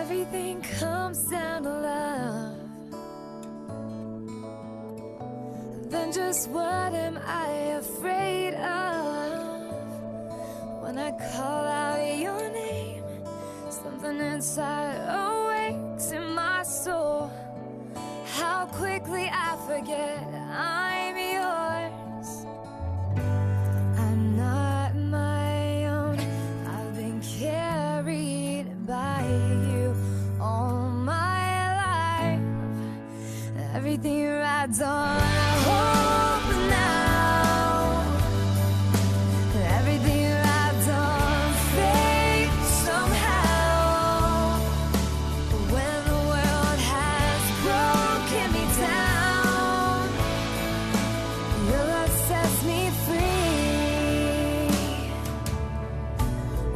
everything comes down to love, then just what am I afraid of? When I call out your name, something inside awakes in my soul. How quickly I forget I'm Everything rides on hope now. Everything rides on faith somehow. When the world has broken me down, your love sets me free.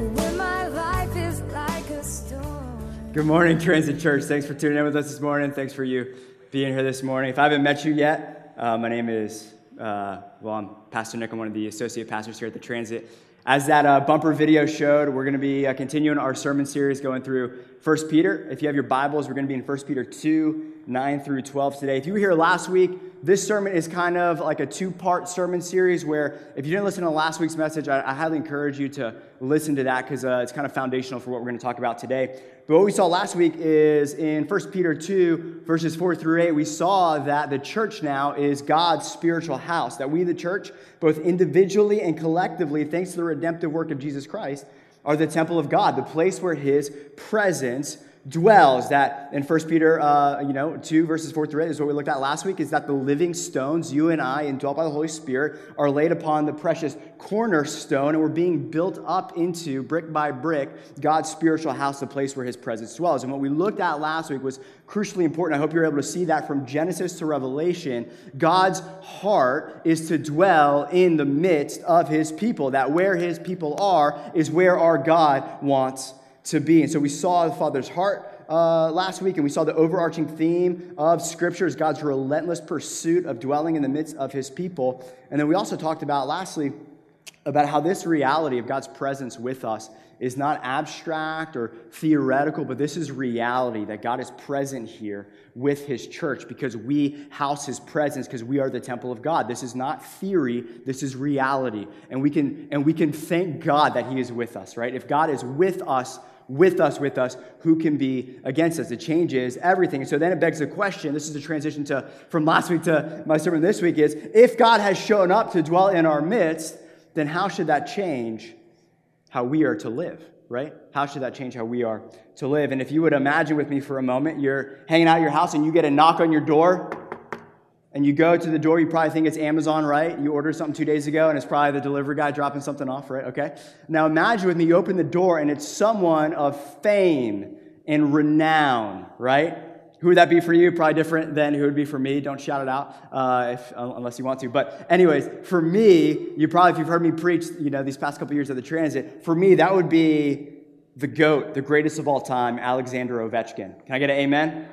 When my life is like a storm. Good morning, Transit Church. Thanks for tuning in with us this morning. Thanks for you being here this morning. If I haven't met you yet, uh, my name is, uh, well, I'm Pastor Nick. I'm one of the associate pastors here at the Transit. As that uh, bumper video showed, we're going to be uh, continuing our sermon series going through 1 Peter. If you have your Bibles, we're going to be in 1 Peter 2, 9 through 12 today. If you were here last week, this sermon is kind of like a two part sermon series where if you didn't listen to last week's message, I, I highly encourage you to listen to that because uh, it's kind of foundational for what we're going to talk about today. But what we saw last week is in 1 Peter 2, verses 4 through 8, we saw that the church now is God's spiritual house, that we, the church, both individually and collectively, thanks to the redemptive work of Jesus Christ, are the temple of God, the place where his presence dwells. That in 1 Peter uh, you know, 2, verses 4 through 8 is what we looked at last week, is that the living stones, you and I, indwelt by the Holy Spirit, are laid upon the precious cornerstone, and we're being built up into, brick by brick, God's spiritual house, the place where his presence dwells. And what we looked at last week was crucially important. I hope you're able to see that from Genesis to Revelation. God's heart is to dwell in the midst of his people, that where his people are is where our God wants to be. And so we saw the Father's heart uh, last week, and we saw the overarching theme of Scripture is God's relentless pursuit of dwelling in the midst of His people. And then we also talked about, lastly, about how this reality of God's presence with us is not abstract or theoretical, but this is reality that God is present here with His church because we house His presence because we are the temple of God. This is not theory, this is reality. And we can, and we can thank God that He is with us, right? If God is with us, with us, with us, who can be against us? It changes everything. And so then it begs the question this is a transition to from last week to my sermon this week is if God has shown up to dwell in our midst, then how should that change how we are to live, right? How should that change how we are to live? And if you would imagine with me for a moment, you're hanging out your house and you get a knock on your door, and you go to the door, you probably think it's Amazon, right? You ordered something two days ago, and it's probably the delivery guy dropping something off, right? Okay. Now imagine with me, you open the door, and it's someone of fame and renown, right? Who would that be for you? Probably different than who would be for me. Don't shout it out uh, if, unless you want to. But anyways, for me, you probably, if you've heard me preach, you know, these past couple years of the transit, for me, that would be the GOAT, the greatest of all time, Alexander Ovechkin. Can I get an amen?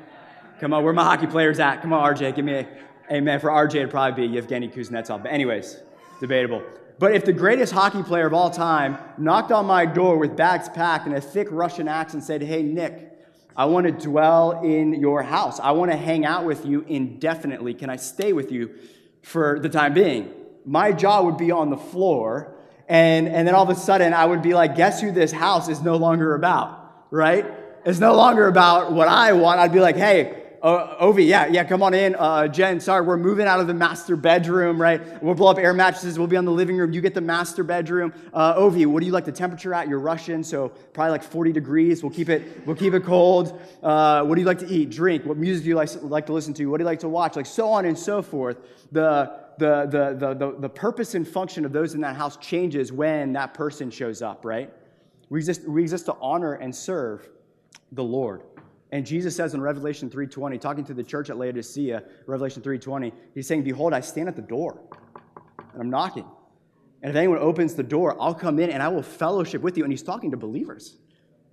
Come on, where my hockey players at? Come on, RJ, give me a amen. For RJ, it'd probably be Yevgeny Kuznetsov. But anyways, debatable. But if the greatest hockey player of all time knocked on my door with bags packed and a thick Russian accent said, Hey, Nick, I want to dwell in your house. I want to hang out with you indefinitely. Can I stay with you for the time being? My jaw would be on the floor. And, and then all of a sudden, I would be like, guess who this house is no longer about, right? It's no longer about what I want. I'd be like, hey, uh, Ovi, yeah, yeah, come on in. Uh, Jen, sorry, we're moving out of the master bedroom, right? We'll blow up air mattresses. We'll be on the living room. You get the master bedroom. Uh, Ovi, what do you like the temperature at? You're Russian, so probably like 40 degrees. We'll keep it, we'll keep it cold. Uh, what do you like to eat, drink? What music do you like, like to listen to? What do you like to watch? Like so on and so forth. The, the, the, the, the, the purpose and function of those in that house changes when that person shows up, right? We exist, we exist to honor and serve the Lord. And Jesus says in Revelation 3:20, talking to the church at Laodicea, Revelation 3:20, he's saying, "Behold, I stand at the door, and I'm knocking. And if anyone opens the door, I'll come in and I will fellowship with you." And he's talking to believers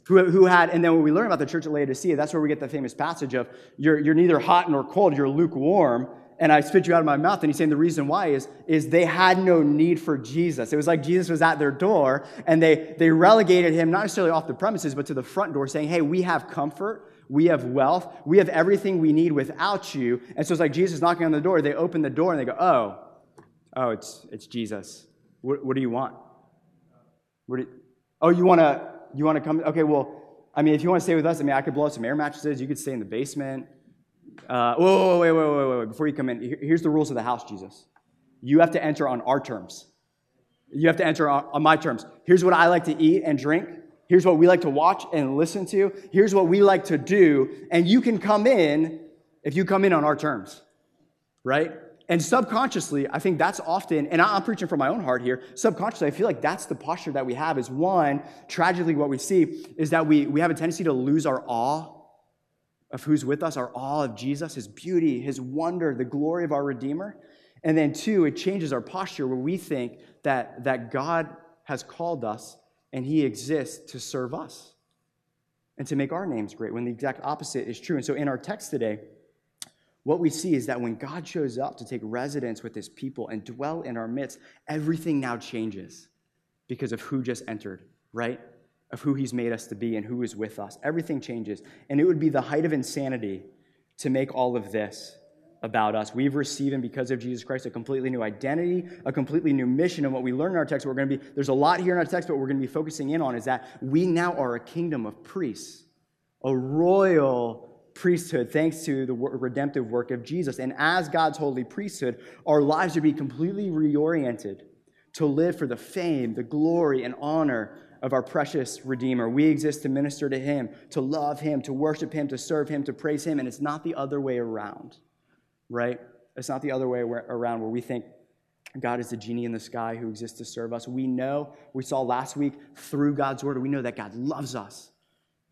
who, who had, and then when we learn about the church at Laodicea, that's where we get the famous passage of you're, you're neither hot nor cold, you're lukewarm. and I spit you out of my mouth. And he's saying the reason why is, is they had no need for Jesus. It was like Jesus was at their door and they, they relegated him not necessarily off the premises, but to the front door saying, hey, we have comfort. We have wealth. We have everything we need without you. And so it's like Jesus knocking on the door. They open the door and they go, oh, oh, it's, it's Jesus. What, what do you want? What do you, oh, you want to you want to come? Okay, well, I mean, if you want to stay with us, I mean, I could blow out some air mattresses. You could stay in the basement. Uh, whoa, whoa, wait, wait, wait, wait, Before you come in, here's the rules of the house, Jesus. You have to enter on our terms. You have to enter on, on my terms. Here's what I like to eat and drink. Here's what we like to watch and listen to. Here's what we like to do. And you can come in if you come in on our terms, right? And subconsciously, I think that's often, and I'm preaching from my own heart here, subconsciously, I feel like that's the posture that we have is one, tragically, what we see is that we, we have a tendency to lose our awe of who's with us, our awe of Jesus, his beauty, his wonder, the glory of our Redeemer. And then two, it changes our posture where we think that, that God has called us and he exists to serve us and to make our names great when the exact opposite is true. And so in our text today, what we see is that when God shows up to take residence with his people and dwell in our midst, everything now changes because of who just entered, right? Of who he's made us to be and who is with us. Everything changes. And it would be the height of insanity to make all of this about us. We've received, and because of Jesus Christ, a completely new identity, a completely new mission. And what we learn in our text, we're going to be, there's a lot here in our text, but we're going to be focusing in on is that we now are a kingdom of priests, a royal priesthood thanks to the redemptive work of Jesus. And as God's holy priesthood, our lives would be completely reoriented to live for the fame, the glory, and honor of our precious Redeemer. We exist to minister to Him, to love Him, to worship Him, to serve Him, to praise Him. And it's not the other way around, right? It's not the other way around where we think God is the genie in the sky who exists to serve us. We know, we saw last week through God's word, we know that God loves us.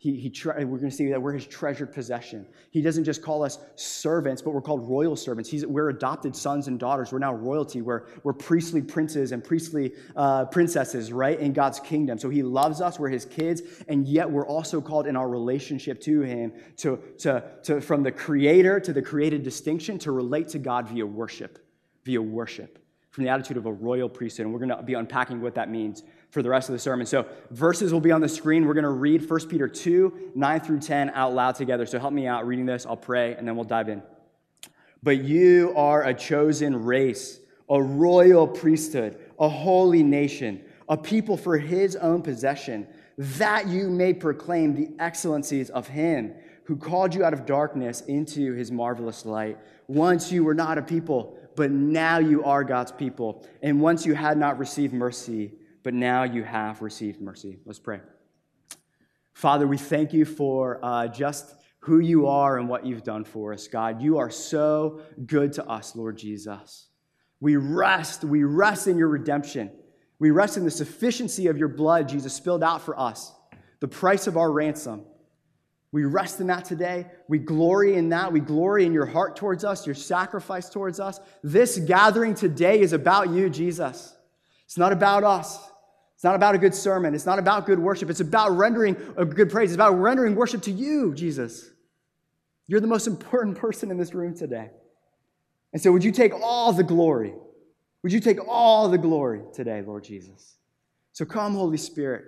He, he tre- we're going to see that we're his treasured possession. He doesn't just call us servants, but we're called royal servants. He's, we're adopted sons and daughters. We're now royalty. We're, we're priestly princes and priestly uh, princesses, right, in God's kingdom. So he loves us. We're his kids. And yet we're also called in our relationship to him to, to, to, from the creator to the created distinction to relate to God via worship, via worship, from the attitude of a royal priesthood. And we're going to be unpacking what that means for the rest of the sermon. So, verses will be on the screen. We're going to read 1 Peter 2, 9 through 10 out loud together. So, help me out reading this. I'll pray, and then we'll dive in. But you are a chosen race, a royal priesthood, a holy nation, a people for his own possession, that you may proclaim the excellencies of him who called you out of darkness into his marvelous light. Once you were not a people, but now you are God's people. And once you had not received mercy, but now you have received mercy. Let's pray. Father, we thank you for uh, just who you are and what you've done for us, God. You are so good to us, Lord Jesus. We rest, we rest in your redemption. We rest in the sufficiency of your blood, Jesus, spilled out for us, the price of our ransom. We rest in that today. We glory in that. We glory in your heart towards us, your sacrifice towards us. This gathering today is about you, Jesus. It's not about us. It's not about a good sermon. It's not about good worship. It's about rendering a good praise. It's about rendering worship to you, Jesus. You're the most important person in this room today. And so, would you take all the glory? Would you take all the glory today, Lord Jesus? So, come, Holy Spirit.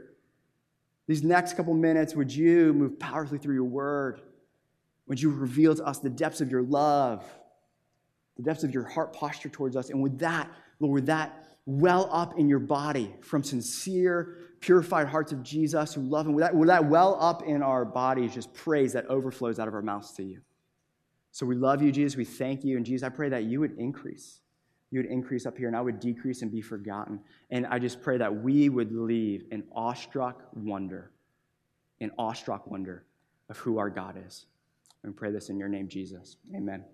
These next couple minutes, would you move powerfully through your word? Would you reveal to us the depths of your love, the depths of your heart posture towards us? And with that, Lord, with that well up in your body from sincere, purified hearts of Jesus who love Him? Will that, will that well up in our bodies just praise that overflows out of our mouths to you? So we love you, Jesus. We thank you. And Jesus, I pray that you would increase. You would increase up here, and I would decrease and be forgotten. And I just pray that we would leave in awestruck wonder, in awestruck wonder of who our God is. And pray this in your name, Jesus. Amen.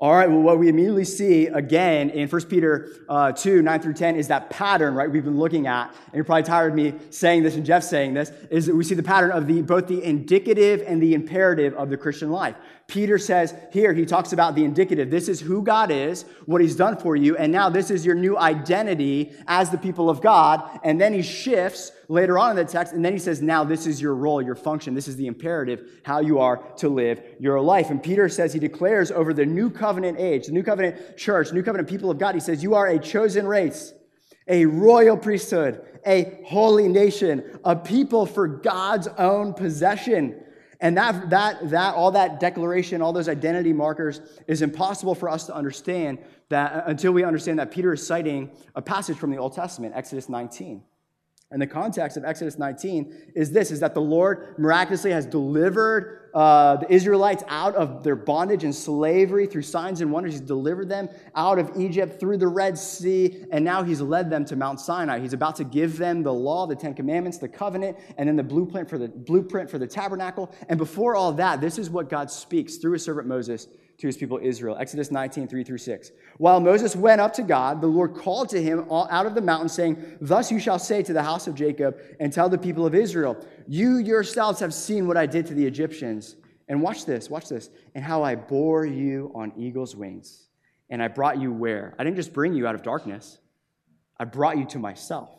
All right, well, what we immediately see again in 1 Peter uh, 2, 9 through 10 is that pattern, right, we've been looking at. And you're probably tired of me saying this and Jeff saying this, is that we see the pattern of the, both the indicative and the imperative of the Christian life. Peter says here, he talks about the indicative. This is who God is, what he's done for you, and now this is your new identity as the people of God. And then he shifts later on in the text, and then he says, now this is your role, your function. This is the imperative, how you are to live your life. And Peter says he declares over the new covenant age, the new covenant church, new covenant people of God. He says, You are a chosen race, a royal priesthood, a holy nation, a people for God's own possession. And that, that, that, all that declaration, all those identity markers is impossible for us to understand that until we understand that Peter is citing a passage from the Old Testament, Exodus 19. And the context of Exodus 19 is this, is that the Lord miraculously has delivered uh, the Israelites out of their bondage and slavery through signs and wonders. He's delivered them out of Egypt through the Red Sea, and now he's led them to Mount Sinai. He's about to give them the law, the Ten Commandments, the covenant, and then the blueprint for the blueprint for the tabernacle. And before all that, this is what God speaks through his servant Moses to his people Israel. Exodus 19, 3 through 6. While Moses went up to God, the Lord called to him out of the mountain, saying, Thus you shall say to the house of Jacob and tell the people of Israel, You yourselves have seen what I did to the Egyptians. And watch this, watch this, and how I bore you on eagle's wings. And I brought you where? I didn't just bring you out of darkness, I brought you to myself.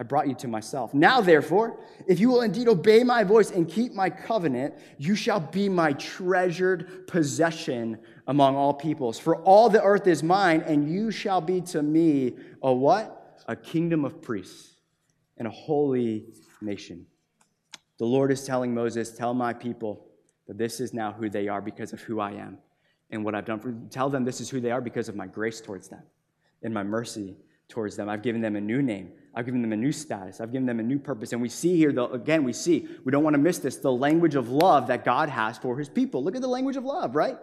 I brought you to myself. Now, therefore, if you will indeed obey my voice and keep my covenant, you shall be my treasured possession among all peoples. For all the earth is mine, and you shall be to me a what? A kingdom of priests and a holy nation. The Lord is telling Moses, Tell my people that this is now who they are because of who I am and what I've done for them. Tell them this is who they are because of my grace towards them and my mercy towards them. I've given them a new name. I've given them a new status. I've given them a new purpose. And we see here, though, again, we see, we don't want to miss this, the language of love that God has for his people. Look at the language of love, right?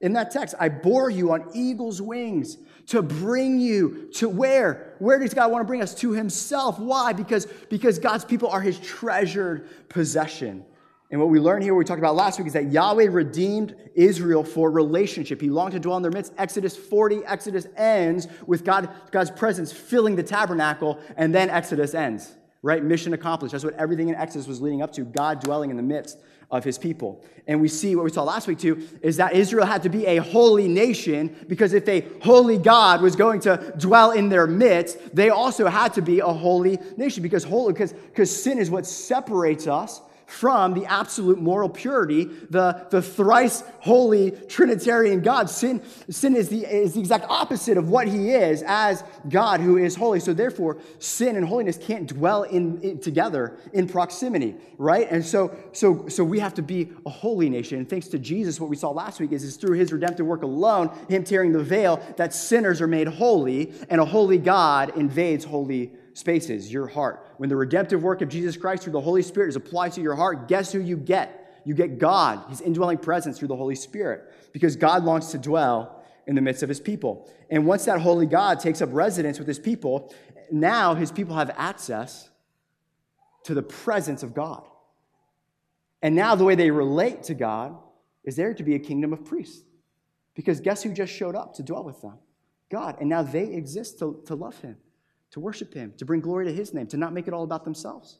In that text, I bore you on eagle's wings to bring you to where? Where does God want to bring us? To himself. Why? Because, because God's people are his treasured possession. And what we learned here, what we talked about last week, is that Yahweh redeemed Israel for relationship. He longed to dwell in their midst. Exodus 40, Exodus ends with God, God's presence filling the tabernacle, and then Exodus ends, right? Mission accomplished. That's what everything in Exodus was leading up to God dwelling in the midst of his people. And we see what we saw last week too is that Israel had to be a holy nation because if a holy God was going to dwell in their midst, they also had to be a holy nation because holy because, because sin is what separates us from the absolute moral purity, the, the thrice holy Trinitarian God. Sin, sin is, the, is the exact opposite of what he is as God who is holy. So therefore, sin and holiness can't dwell in, in together in proximity, right? And so, so, so we have to be a holy nation. And thanks to Jesus, what we saw last week is, is through his redemptive work alone, him tearing the veil, that sinners are made holy, and a holy God invades holy spaces, your heart. When the redemptive work of Jesus Christ through the Holy Spirit is applied to your heart, guess who you get? You get God, His indwelling presence through the Holy Spirit, because God longs to dwell in the midst of His people. And once that holy God takes up residence with His people, now His people have access to the presence of God. And now the way they relate to God is there to be a kingdom of priests. Because guess who just showed up to dwell with them? God. And now they exist to, to love Him to worship him, to bring glory to his name, to not make it all about themselves.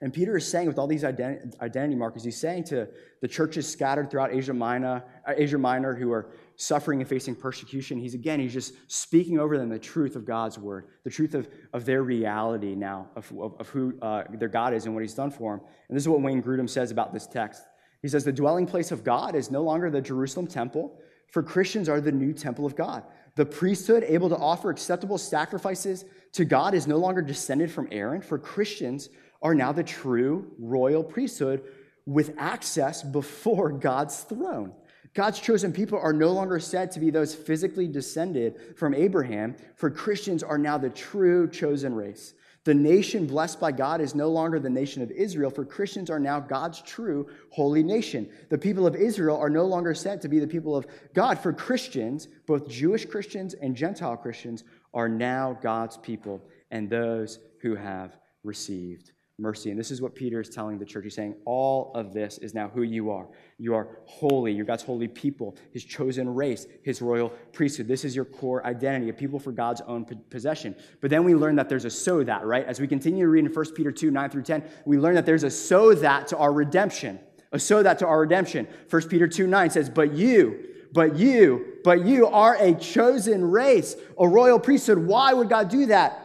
And Peter is saying with all these identity markers, he's saying to the churches scattered throughout Asia Minor, uh, Asia Minor who are suffering and facing persecution, he's again, he's just speaking over them the truth of God's word, the truth of, of their reality now, of, of, of who uh, their God is and what he's done for them. And this is what Wayne Grudem says about this text. He says, The dwelling place of God is no longer the Jerusalem temple, for Christians are the new temple of God. The priesthood, able to offer acceptable sacrifices to God, is no longer descended from Aaron, for Christians are now the true royal priesthood with access before God's throne. God's chosen people are no longer said to be those physically descended from Abraham, for Christians are now the true chosen race. The nation blessed by God is no longer the nation of Israel, for Christians are now God's true holy nation. The people of Israel are no longer said to be the people of God, for Christians, both Jewish Christians and Gentile Christians, are now God's people and those who have received mercy. And this is what Peter is telling the church. He's saying, All of this is now who you are. You are holy. You're God's holy people, his chosen race, his royal priesthood. This is your core identity, a people for God's own possession. But then we learn that there's a so that, right? As we continue to read in 1 Peter 2 9 through 10, we learn that there's a so that to our redemption. A so that to our redemption. 1 Peter 2 9 says, But you, but you, but you are a chosen race, a royal priesthood. Why would God do that?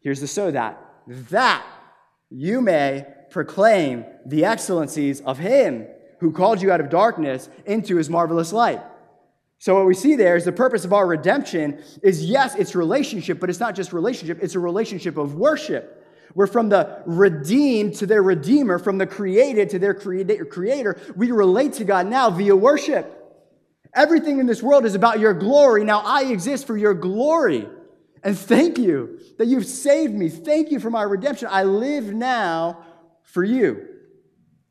Here's the so that. That you may proclaim the excellencies of him who called you out of darkness into his marvelous light. So, what we see there is the purpose of our redemption is yes, it's relationship, but it's not just relationship, it's a relationship of worship. We're from the redeemed to their redeemer, from the created to their creator. We relate to God now via worship. Everything in this world is about your glory. Now I exist for your glory. And thank you that you've saved me. Thank you for my redemption. I live now for you.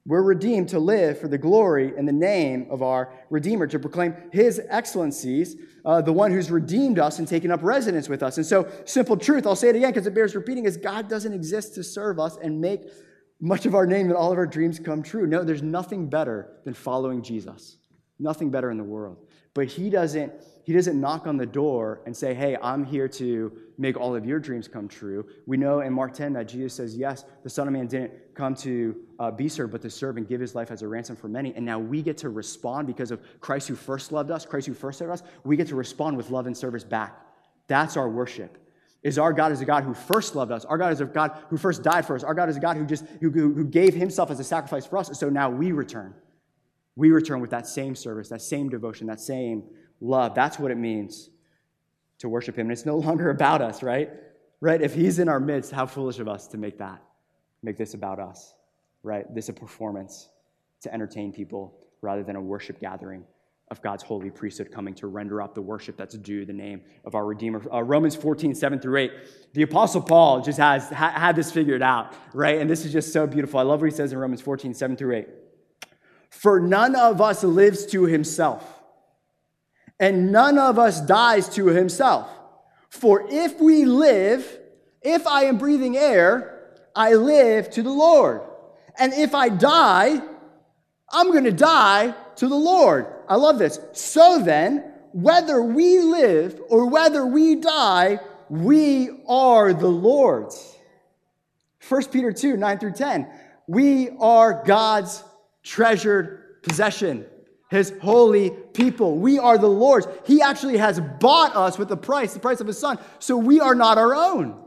We're redeemed to live for the glory and the name of our Redeemer, to proclaim His excellencies, uh, the one who's redeemed us and taken up residence with us. And so, simple truth, I'll say it again because it bears repeating, is God doesn't exist to serve us and make much of our name and all of our dreams come true. No, there's nothing better than following Jesus. Nothing better in the world. But He doesn't he doesn't knock on the door and say, Hey, I'm here to make all of your dreams come true. We know in Mark 10 that Jesus says, Yes, the Son of Man didn't come to uh, be served, but to serve and give his life as a ransom for many. And now we get to respond because of Christ who first loved us, Christ who first served us. We get to respond with love and service back. That's our worship. Is our God is a God who first loved us. Our God is a God who first died for us. Our God is a God who just who, who gave himself as a sacrifice for us. And so now we return. We return with that same service, that same devotion, that same love. That's what it means to worship Him. And it's no longer about us, right? Right? If He's in our midst, how foolish of us to make that, make this about us, right? This a performance to entertain people rather than a worship gathering of God's holy priesthood coming to render up the worship that's due the name of our Redeemer. Uh, Romans 14, 7 through 8. The Apostle Paul just has ha- had this figured out, right? And this is just so beautiful. I love what he says in Romans 14, 7 through 8. For none of us lives to himself and none of us dies to himself. For if we live, if I am breathing air, I live to the Lord. And if I die, I'm going to die to the Lord. I love this. So then, whether we live or whether we die, we are the Lord's. 1 Peter 2 9 through 10. We are God's treasured possession his holy people. We are the Lord's. He actually has bought us with the price, the price of his son. So we are not our own.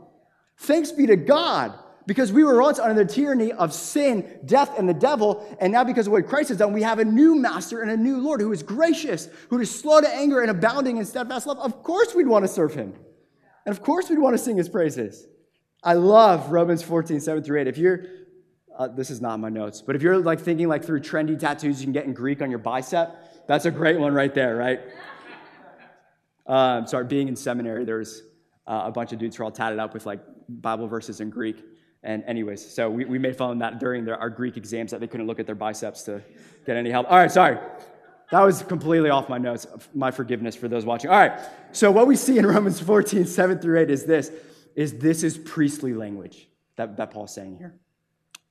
Thanks be to God, because we were once under the tyranny of sin, death, and the devil. And now, because of what Christ has done, we have a new master and a new Lord who is gracious, who is slow to anger and abounding in steadfast love. Of course, we'd want to serve him. And of course, we'd want to sing his praises. I love Romans 14, 7 through 8. If you're uh, this is not my notes, but if you're like thinking like through trendy tattoos you can get in Greek on your bicep, that's a great one right there, right? Um, sorry, being in seminary, there's uh, a bunch of dudes who are all tatted up with like Bible verses in Greek. And anyways, so we, we made fun of that during their, our Greek exams that they couldn't look at their biceps to get any help. All right, sorry. That was completely off my notes. My forgiveness for those watching. All right. So what we see in Romans 14, 7 through 8 is this, is this is priestly language that, that Paul's saying here.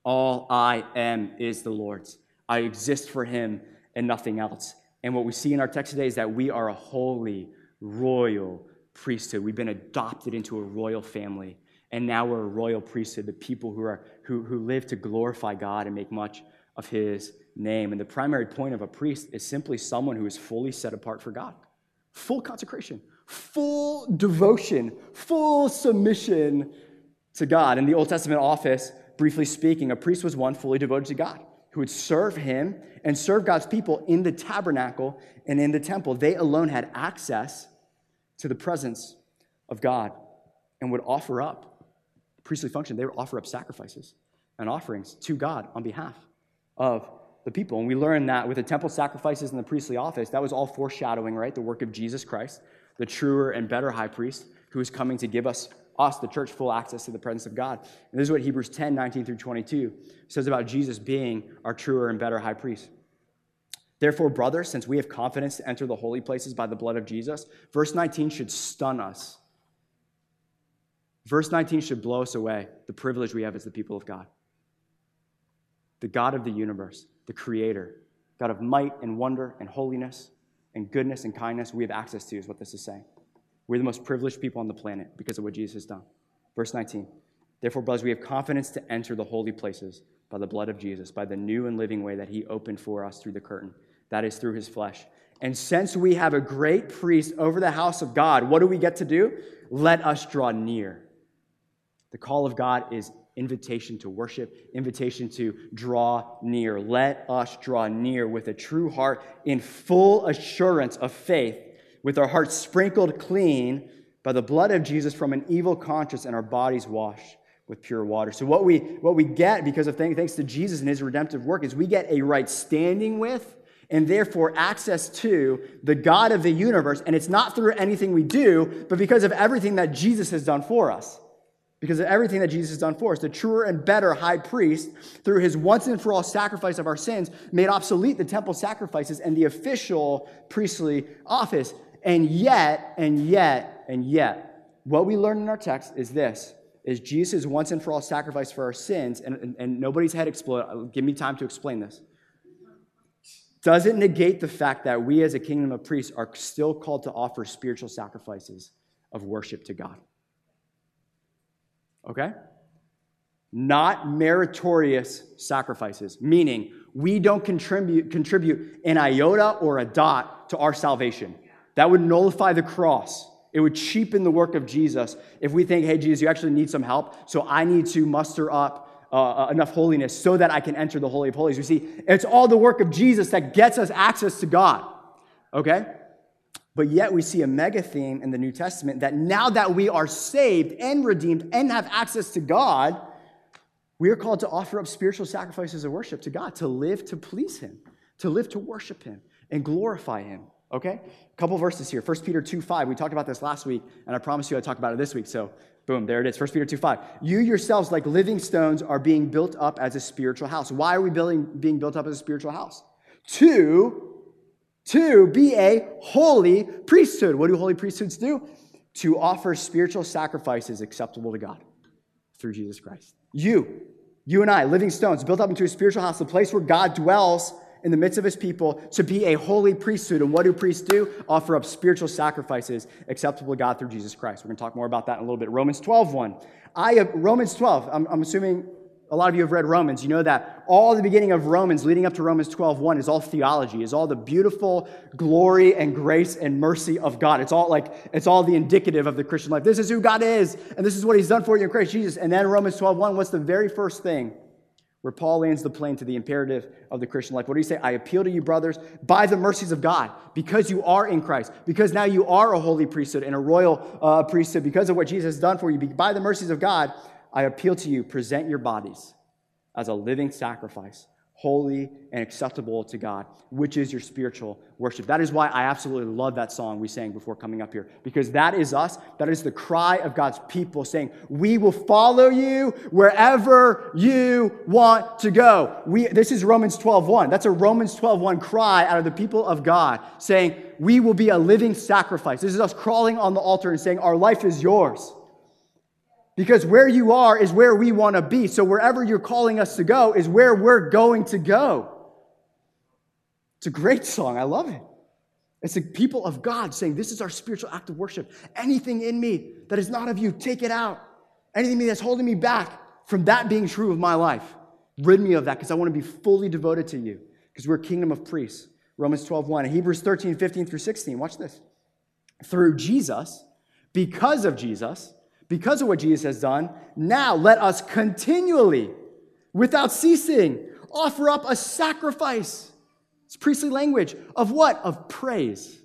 All I am is the Lord's. I exist for him and nothing else. And what we see in our text today is that we are a holy, royal priesthood. We've been adopted into a royal family. And now we're a royal priesthood, the people who, are, who, who live to glorify God and make much of his name. And the primary point of a priest is simply someone who is fully set apart for God. Full consecration, full devotion, full submission to God. In the Old Testament office, briefly speaking, a priest was one fully devoted to God who would serve him and serve God's people in the tabernacle and in the temple. They alone had access to the presence of God and would offer up priestly function. They would offer up sacrifices and offerings to God on behalf of the people. And we learn that with the temple sacrifices and the priestly office, that was all foreshadowing, right? The work of Jesus Christ, the truer and better high priest who is coming to give us us, the church, full access to the presence of God. And this is what Hebrews 10 19 through 22 says about Jesus being our truer and better high priest. Therefore, brothers, since we have confidence to enter the holy places by the blood of Jesus, verse 19 should stun us. Verse 19 should blow us away, the privilege we have as the people of God. The God of the universe, the creator, God of might and wonder and holiness and goodness and kindness, we have access to, is what this is saying. We're the most privileged people on the planet because of what Jesus has done. Verse 19. Therefore, brothers, we have confidence to enter the holy places by the blood of Jesus, by the new and living way that he opened for us through the curtain. That is through his flesh. And since we have a great priest over the house of God, what do we get to do? Let us draw near. The call of God is invitation to worship, invitation to draw near. Let us draw near with a true heart in full assurance of faith, with our hearts sprinkled clean by the blood of Jesus from an evil conscience and our bodies washed with pure water. So what we what we get because of thanks to Jesus and his redemptive work is we get a right standing with and therefore access to the God of the universe and it's not through anything we do, but because of everything that Jesus has done for us because of everything that Jesus has done for us. The truer and better high priest, through his once and for all sacrifice of our sins, made obsolete the temple sacrifices and the official priestly office. And yet, and yet, and yet, what we learn in our text is this is Jesus' once and for all sacrifice for our sins, and, and, and nobody's head explode. Give me time to explain this. Doesn't negate the fact that we as a kingdom of priests are still called to offer spiritual sacrifices of worship to God okay? Not meritorious sacrifices, meaning we don't contribute, contribute an iota or a dot to our salvation. That would nullify the cross. It would cheapen the work of Jesus if we think, hey, Jesus, you actually need some help, so I need to muster up uh, uh enough holiness so that I can enter the Holy of Holies. You see, it's all the work of Jesus that gets us access to God, okay? But yet we see a mega theme in the New Testament that now that we are saved and redeemed and have access to God, we are called to offer up spiritual sacrifices of worship to God, to live to please Him, to live to worship Him and glorify Him. Okay? A couple verses here. 1 Peter 2 5. We talked about this last week, and I promise you I'd talk about it this week. So, boom, there it is. 1 Peter 2 5. You yourselves, like living stones, are being built up as a spiritual house. Why are we building, being built up as a spiritual house? To to be a holy priesthood. What do holy priesthoods do? To offer spiritual sacrifices acceptable to God through Jesus Christ. You, you and I, living stones, built up into a spiritual house, the place where God dwells in the midst of his people, to be a holy priesthood. And what do priests do? Offer up spiritual sacrifices acceptable to God through Jesus Christ. We're going to talk more about that in a little bit. Romans 12, 1. I, have, Romans 12, I'm, I'm assuming a lot of you have read Romans. You know that all the beginning of Romans, leading up to Romans 12, 1, is all theology, is all the beautiful glory and grace and mercy of God. It's all like, it's all the indicative of the Christian life. This is who God is, and this is what He's done for you in Christ Jesus. And then Romans 12, 1, what's the very first thing where Paul lands the plane to the imperative of the Christian life? What do you say? I appeal to you, brothers, by the mercies of God, because you are in Christ, because now you are a holy priesthood and a royal uh, priesthood, because of what Jesus has done for you, by the mercies of God I appeal to you, present your bodies as a living sacrifice, holy and acceptable to God, which is your spiritual worship. That is why I absolutely love that song we sang before coming up here, because that is us. That is the cry of God's people saying, We will follow you wherever you want to go. We, this is Romans 12 1. That's a Romans 12 1 cry out of the people of God saying, We will be a living sacrifice. This is us crawling on the altar and saying, Our life is yours. Because where you are is where we want to be. So wherever you're calling us to go is where we're going to go. It's a great song. I love it. It's the people of God saying, This is our spiritual act of worship. Anything in me that is not of you, take it out. Anything that's holding me back from that being true of my life, rid me of that because I want to be fully devoted to you because we're kingdom of priests. Romans 12, 1. And Hebrews 13, 15 through 16. Watch this. Through Jesus, because of Jesus, because of what Jesus has done, now let us continually, without ceasing, offer up a sacrifice. It's priestly language of what? Of praise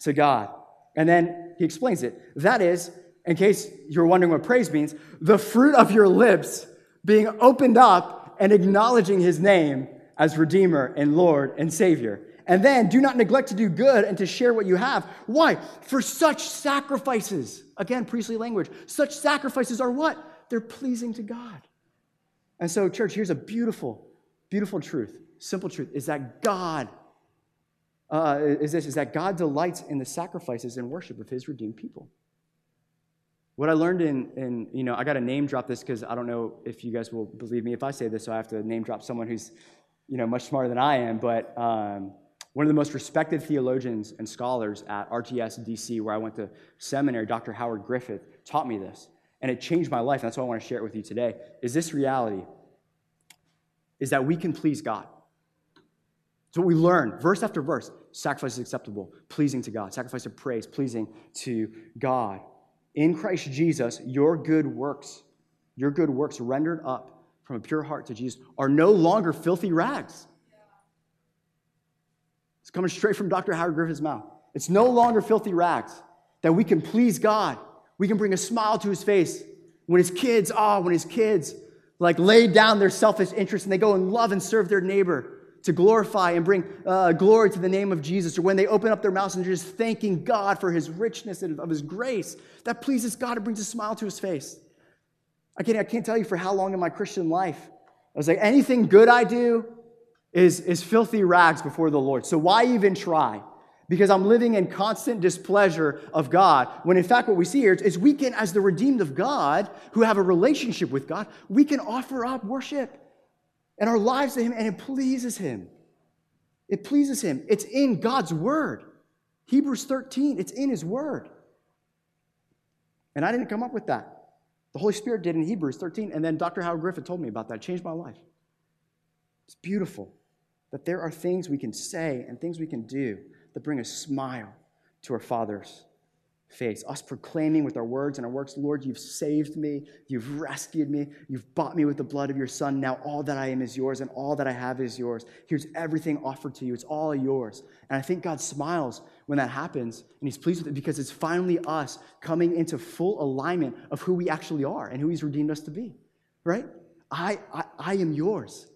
to God. And then he explains it. That is, in case you're wondering what praise means, the fruit of your lips being opened up and acknowledging his name as Redeemer and Lord and Savior. And then do not neglect to do good and to share what you have. Why? For such sacrifices, again, priestly language, such sacrifices are what? They're pleasing to God. And so, church, here's a beautiful, beautiful truth, simple truth, is that God, uh, is this, is that God delights in the sacrifices and worship of his redeemed people. What I learned in, in you know, I got to name drop this because I don't know if you guys will believe me if I say this, so I have to name drop someone who's, you know, much smarter than I am, but um, one of the most respected theologians and scholars at RTS DC, where I went to seminary, Dr. Howard Griffith, taught me this. And it changed my life. And that's why I want to share it with you today. Is this reality? Is that we can please God. So we learn, verse after verse, sacrifice is acceptable, pleasing to God. Sacrifice of praise, pleasing to God. In Christ Jesus, your good works your good works rendered up from a pure heart to Jesus, are no longer filthy rags. It's coming straight from Dr. Howard Griffith's mouth. It's no longer filthy rags that we can please God. We can bring a smile to his face. When his kids, ah, oh, when his kids like lay down their selfish interests and they go and love and serve their neighbor to glorify and bring uh, glory to the name of Jesus, or when they open up their mouths and they're just thanking God for his richness and of his grace, that pleases God and brings a smile to his face. I can't, I can't tell you for how long in my Christian life, I was like, anything good I do is, is filthy rags before the Lord. So why even try? Because I'm living in constant displeasure of God. When in fact, what we see here is we can, as the redeemed of God, who have a relationship with God, we can offer up worship and our lives to Him, and it pleases Him. It pleases Him. It's in God's Word. Hebrews 13, it's in His Word. And I didn't come up with that. The Holy Spirit did in Hebrews 13, and then Dr. Howard Griffith told me about that. It changed my life. It's beautiful that there are things we can say and things we can do that bring a smile to our Father's face. Us proclaiming with our words and our works, Lord, you've saved me, you've rescued me, you've bought me with the blood of your Son. Now all that I am is yours, and all that I have is yours. Here's everything offered to you, it's all yours. And I think God smiles when that happens, and He's pleased with it because it's finally us coming into full alignment of who we actually are and who He's redeemed us to be, right? I, I, I am yours.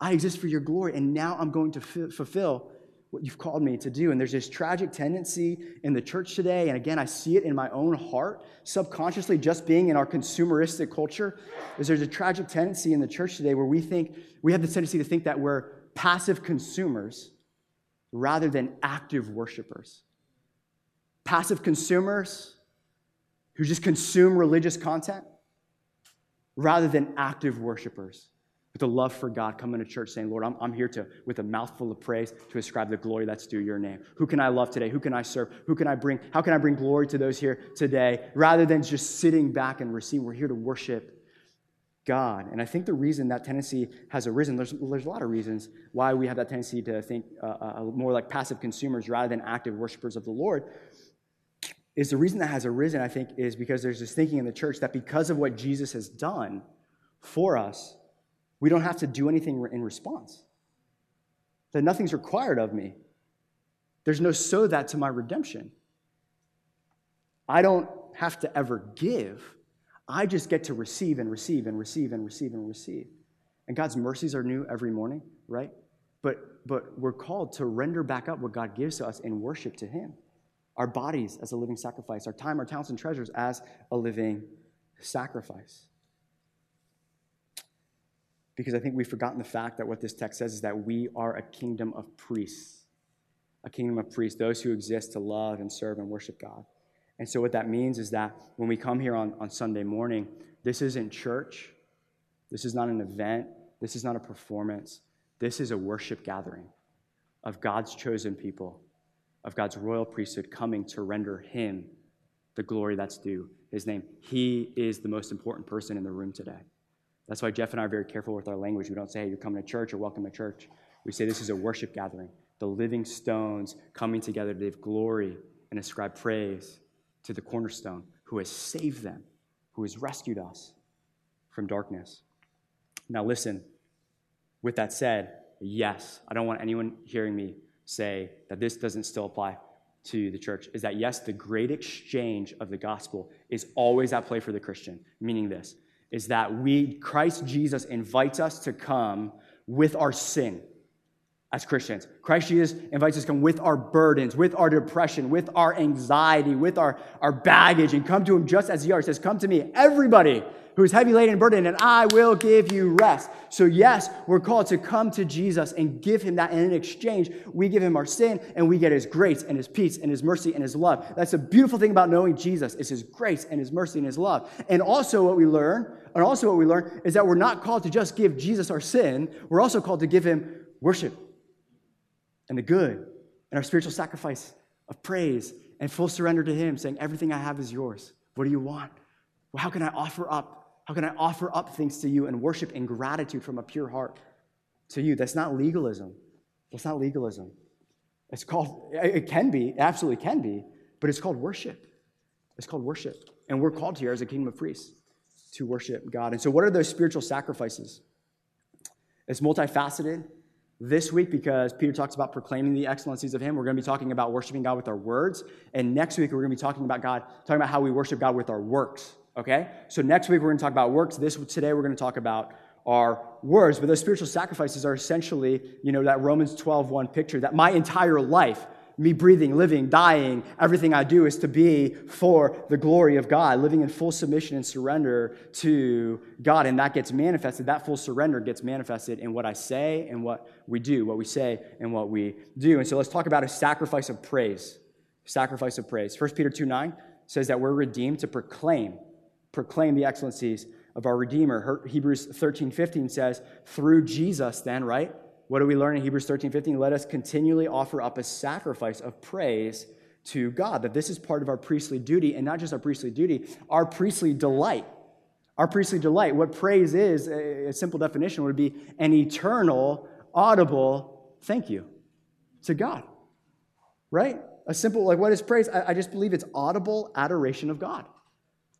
I exist for your glory, and now I'm going to f- fulfill what you've called me to do. And there's this tragic tendency in the church today, and again, I see it in my own heart, subconsciously, just being in our consumeristic culture, is there's a tragic tendency in the church today where we think, we have the tendency to think that we're passive consumers rather than active worshipers. Passive consumers who just consume religious content rather than active worshipers with a love for God, coming to church saying, Lord, I'm, I'm here to, with a mouthful of praise, to ascribe the glory that's due your name. Who can I love today? Who can I serve? Who can I bring? How can I bring glory to those here today? Rather than just sitting back and receiving, we're here to worship God. And I think the reason that tendency has arisen, there's, there's a lot of reasons why we have that tendency to think uh, uh, more like passive consumers rather than active worshipers of the Lord. Is the reason that has arisen, I think, is because there's this thinking in the church that because of what Jesus has done for us, we don't have to do anything in response. That nothing's required of me. There's no so that to my redemption. I don't have to ever give. I just get to receive and receive and receive and receive and receive. And God's mercies are new every morning, right? But, but we're called to render back up what God gives to us in worship to Him. Our bodies as a living sacrifice, our time, our talents, and treasures as a living sacrifice because I think we've forgotten the fact that what this text says is that we are a kingdom of priests. A kingdom of priests, those who exist to love and serve and worship God. And so, what that means is that when we come here on, on Sunday morning, this isn't church. This is not an event. This is not a performance. This is a worship gathering of God's chosen people, of God's royal priesthood coming to render Him the glory that's due, His name. He is the most important person in the room today. That's why Jeff and I are very careful with our language. We don't say, hey, you're coming to church or welcome to church. We say this is a worship gathering. The living stones coming together to give glory and ascribe praise to the cornerstone who has saved them, who has rescued us from darkness. Now, listen, with that said, yes, I don't want anyone hearing me say that this doesn't still apply to the church. Is that yes, the great exchange of the gospel is always at play for the Christian, meaning this is that we, Christ Jesus invites us to come with our sin as Christians. Christ Jesus invites us to come with our burdens, with our depression, with our anxiety, with our, our baggage, and come to Him just as He are. He says, Come to me, everybody who is heavy laden and burdened, and I will give you rest. So, yes, we're called to come to Jesus and give him that. And in exchange, we give him our sin and we get his grace and his peace and his mercy and his love. That's a beautiful thing about knowing Jesus is his grace and his mercy and his love. And also what we learn, and also what we learn is that we're not called to just give Jesus our sin, we're also called to give him worship and the good and our spiritual sacrifice of praise and full surrender to him, saying, Everything I have is yours. What do you want? Well, how can I offer up how can I offer up things to you and worship in gratitude from a pure heart to you? That's not legalism. That's not legalism. It's called, it can be, it absolutely can be, but it's called worship. It's called worship. And we're called here as a kingdom of priests to worship God. And so, what are those spiritual sacrifices? It's multifaceted. This week, because Peter talks about proclaiming the excellencies of Him, we're going to be talking about worshiping God with our words. And next week, we're going to be talking about God, talking about how we worship God with our works. Okay? So next week, we're going to talk about works. This today, we're going to talk about our words. But those spiritual sacrifices are essentially, you know, that Romans 12, 1 picture that my entire life me breathing, living, dying, everything I do is to be for the glory of God, living in full submission and surrender to God. And that gets manifested, that full surrender gets manifested in what I say and what we do, what we say and what we do. And so let's talk about a sacrifice of praise. Sacrifice of praise. 1 Peter 2 9 says that we're redeemed to proclaim, proclaim the excellencies of our Redeemer. Hebrews 13 15 says, through Jesus, then, right? What do we learn in Hebrews 13, 15? Let us continually offer up a sacrifice of praise to God. That this is part of our priestly duty, and not just our priestly duty, our priestly delight. Our priestly delight. What praise is, a simple definition would be an eternal, audible thank you to God. Right? A simple, like, what is praise? I, I just believe it's audible adoration of God.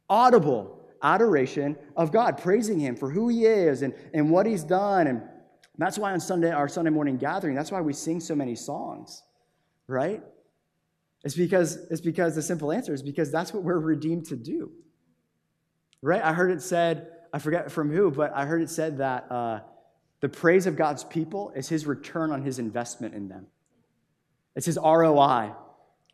Audible adoration of God, praising Him for who He is and, and what He's done and that's why on Sunday, our Sunday morning gathering, that's why we sing so many songs, right? It's because, it's because the simple answer is because that's what we're redeemed to do. Right? I heard it said, I forget from who, but I heard it said that uh, the praise of God's people is his return on his investment in them. It's his ROI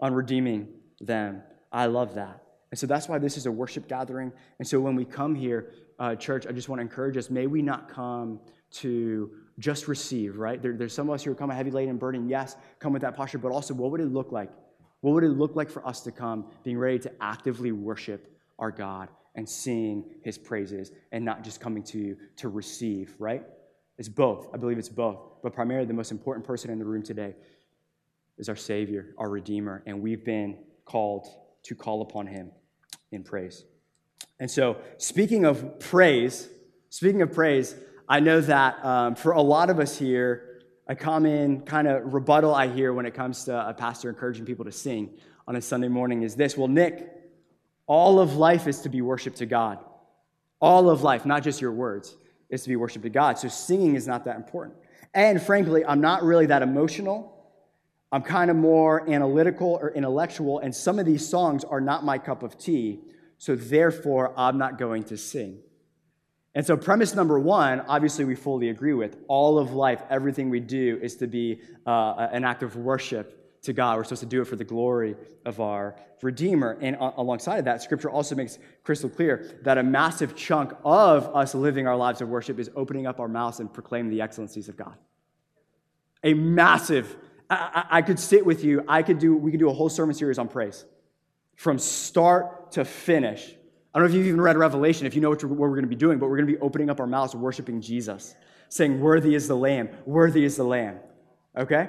on redeeming them. I love that. And so that's why this is a worship gathering. And so when we come here, uh, church, I just want to encourage us may we not come to just receive, right? There, there's some of us who are coming a heavy laden and burdened. Yes, come with that posture, but also what would it look like? What would it look like for us to come being ready to actively worship our God and sing his praises and not just coming to you to receive, right? It's both. I believe it's both. But primarily, the most important person in the room today is our Savior, our Redeemer, and we've been called to call upon him in praise. And so, speaking of praise, speaking of praise, I know that um, for a lot of us here, a common kind of rebuttal I hear when it comes to a pastor encouraging people to sing on a Sunday morning is this Well, Nick, all of life is to be worship to God. All of life, not just your words, is to be worship to God. So singing is not that important. And frankly, I'm not really that emotional. I'm kind of more analytical or intellectual, and some of these songs are not my cup of tea. So therefore, I'm not going to sing. And so, premise number one, obviously, we fully agree with. All of life, everything we do is to be uh, an act of worship to God. We're supposed to do it for the glory of our Redeemer. And alongside of that, Scripture also makes crystal clear that a massive chunk of us living our lives of worship is opening up our mouths and proclaiming the excellencies of God. A massive, I, I, I could sit with you, I could do, we could do a whole sermon series on praise from start to finish I don't know if you've even read Revelation, if you know what, we're going to be doing, but we're going to be opening up our mouths worshiping Jesus, saying, Worthy is the Lamb, worthy is the Lamb. Okay?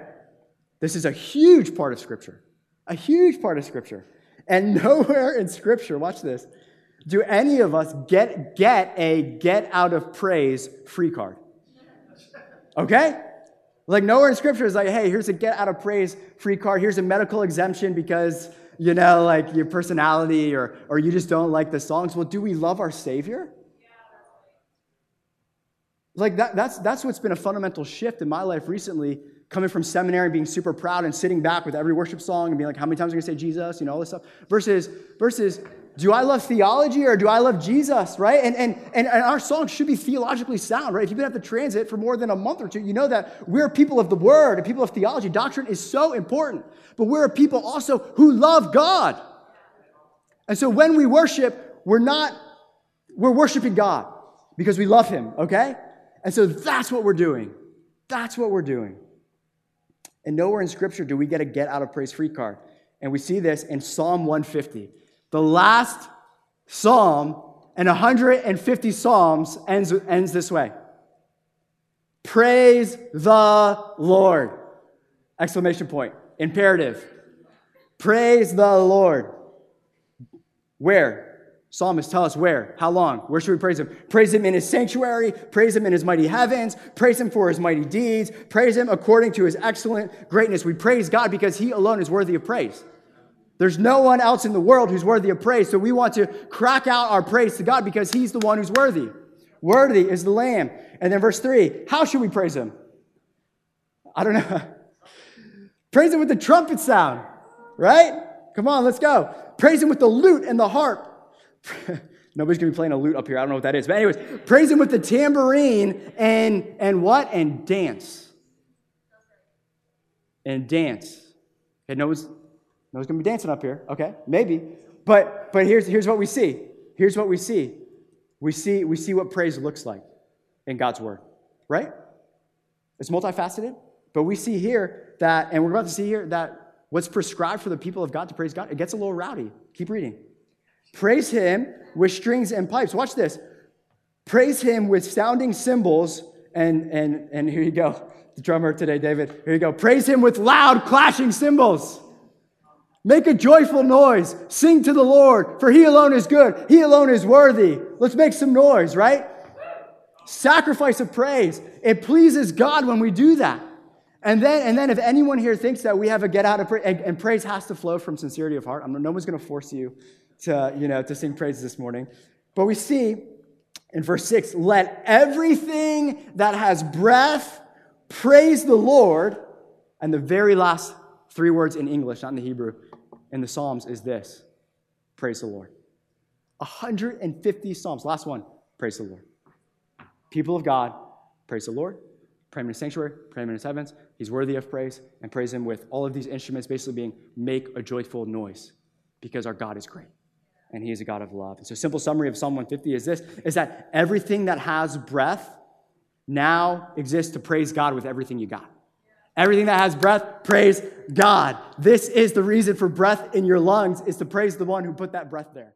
This is a huge part of Scripture. A huge part of Scripture. And nowhere in Scripture, watch this, do any of us get, get a get out of praise free card. Okay? Like nowhere in Scripture is like, hey, here's a get out of praise free card. Here's a medical exemption because you know, like your personality or, or you just don't like the songs. Well, do we love our Savior? Like that, that's, that's what's been a fundamental shift in my life recently, coming from seminary, and being super proud and sitting back with every worship song and being like, how many times are you gonna say Jesus? You know, all this stuff. Versus, versus do I love theology or do I love Jesus, right? And, and, and, and our songs should be theologically sound, right? If you've been at the transit for more than a month or two, you know that we're people of the word and people of theology. Doctrine is so important, but we're a people also who love God. And so when we worship, we're not, we're worshiping God because we love Him, okay? And so that's what we're doing. That's what we're doing. And nowhere in Scripture do we get a get out of praise free card. And we see this in Psalm 150. The last psalm and 150 psalms ends, ends this way Praise the Lord! Exclamation point. Imperative. Praise the Lord. Where? Psalmists tell us where, how long, where should we praise him? Praise him in his sanctuary, praise him in his mighty heavens, praise him for his mighty deeds, praise him according to his excellent greatness. We praise God because he alone is worthy of praise. There's no one else in the world who's worthy of praise. So we want to crack out our praise to God because He's the one who's worthy. Worthy is the Lamb. And then verse three, how should we praise Him? I don't know. praise Him with the trumpet sound, right? Come on, let's go. Praise Him with the lute and the harp. Nobody's gonna be playing a lute up here. I don't know what that is. But, anyways, praise Him with the tambourine and, and what? And dance. And dance. Okay, no one's, no one's gonna be dancing up here. Okay, maybe. But but here's here's what we see. Here's what we see. We see we see what praise looks like in God's word, right? It's multifaceted, but we see here that, and we're about to see here that what's prescribed for the people of God to praise God, it gets a little rowdy. Keep reading. Praise him with strings and pipes. Watch this. Praise him with sounding cymbals. And, and, and here you go, the drummer today, David. Here you go. Praise him with loud clashing cymbals. Make a joyful noise. Sing to the Lord, for he alone is good. He alone is worthy. Let's make some noise, right? Sacrifice of praise. It pleases God when we do that. And then, and then if anyone here thinks that we have a get out of praise, and, and praise has to flow from sincerity of heart, I'm, no one's going to force you to, you know, to sing praise this morning. But we see in verse 6 let everything that has breath praise the Lord. And the very last three words in English, not in the Hebrew, in the Psalms is this praise the Lord. 150 Psalms. Last one, praise the Lord. People of God, praise the Lord. Pray him in his sanctuary, pray him in his heavens. He's worthy of praise, and praise him with all of these instruments basically being make a joyful noise because our God is great and he is a God of love. And so simple summary of Psalm 150 is this is that everything that has breath now exists to praise God with everything you got. Everything that has breath, praise God. This is the reason for breath in your lungs is to praise the one who put that breath there.